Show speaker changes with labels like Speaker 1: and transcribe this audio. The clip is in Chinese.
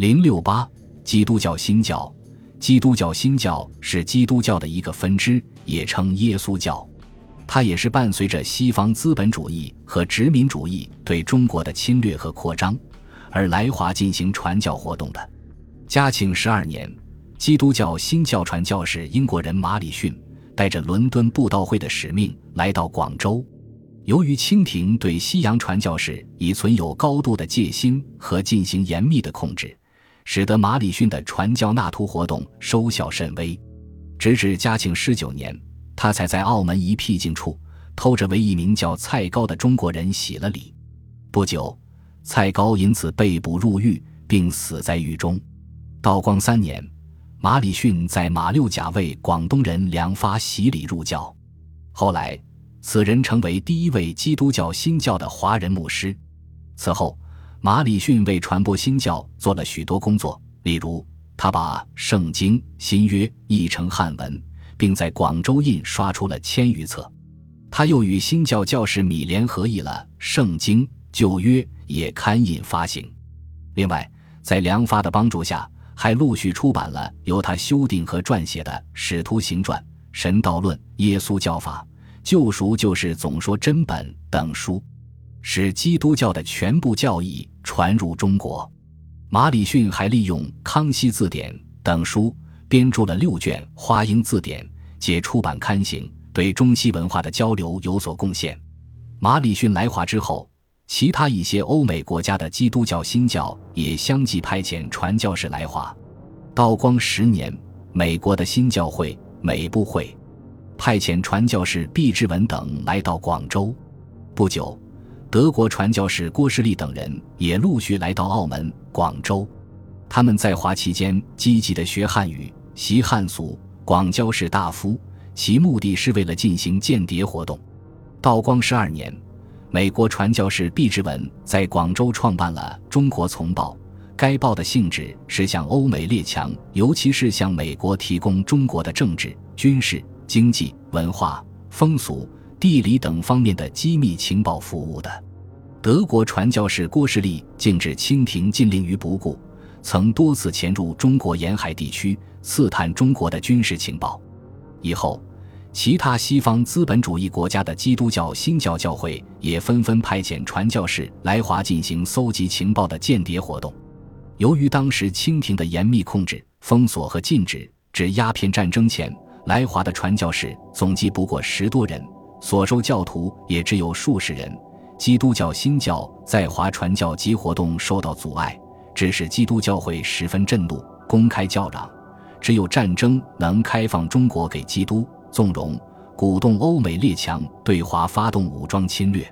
Speaker 1: 零六八，基督教新教。基督教新教是基督教的一个分支，也称耶稣教。它也是伴随着西方资本主义和殖民主义对中国的侵略和扩张，而来华进行传教活动的。嘉庆十二年，基督教新教传教士英国人马礼逊带着伦敦布道会的使命来到广州。由于清廷对西洋传教士已存有高度的戒心和进行严密的控制。使得马礼逊的传教纳徒活动收效甚微，直至嘉庆十九年，他才在澳门一僻静处偷着为一名叫蔡高的中国人洗了礼。不久，蔡高因此被捕入狱，并死在狱中。道光三年，马礼逊在马六甲为广东人梁发洗礼入教，后来此人成为第一位基督教新教的华人牧师。此后。马礼逊为传播新教做了许多工作，例如，他把《圣经》新约译成汉文，并在广州印刷出了千余册。他又与新教教士米联合译了《圣经》旧约，也刊印发行。另外，在梁发的帮助下，还陆续出版了由他修订和撰写的《使徒行传》《神道论》《耶稣教法》《救赎就是总说真本》等书。使基督教的全部教义传入中国。马礼逊还利用《康熙字典》等书编著了六卷《花英字典》，皆出版刊行，对中西文化的交流有所贡献。马礼逊来华之后，其他一些欧美国家的基督教新教也相继派遣传教士来华。道光十年，美国的新教会美部会派遣传教士毕志文等来到广州。不久。德国传教士郭士立等人也陆续来到澳门、广州。他们在华期间积极地学汉语、习汉俗、广交士大夫，其目的是为了进行间谍活动。道光十二年，美国传教士毕志文在广州创办了《中国丛报》，该报的性质是向欧美列强，尤其是向美国提供中国的政治、军事、经济、文化、风俗。地理等方面的机密情报服务的德国传教士郭士立，竟置清廷禁令于不顾，曾多次潜入中国沿海地区刺探中国的军事情报。以后，其他西方资本主义国家的基督教新教教会也纷纷派遣传教士来华进行搜集情报的间谍活动。由于当时清廷的严密控制、封锁和禁止，至鸦片战争前来华的传教士总计不过十多人。所收教徒也只有数十人，基督教新教在华传教及活动受到阻碍，致使基督教会十分震怒，公开叫嚷：只有战争能开放中国给基督，纵容、鼓动欧美列强对华发动武装侵略。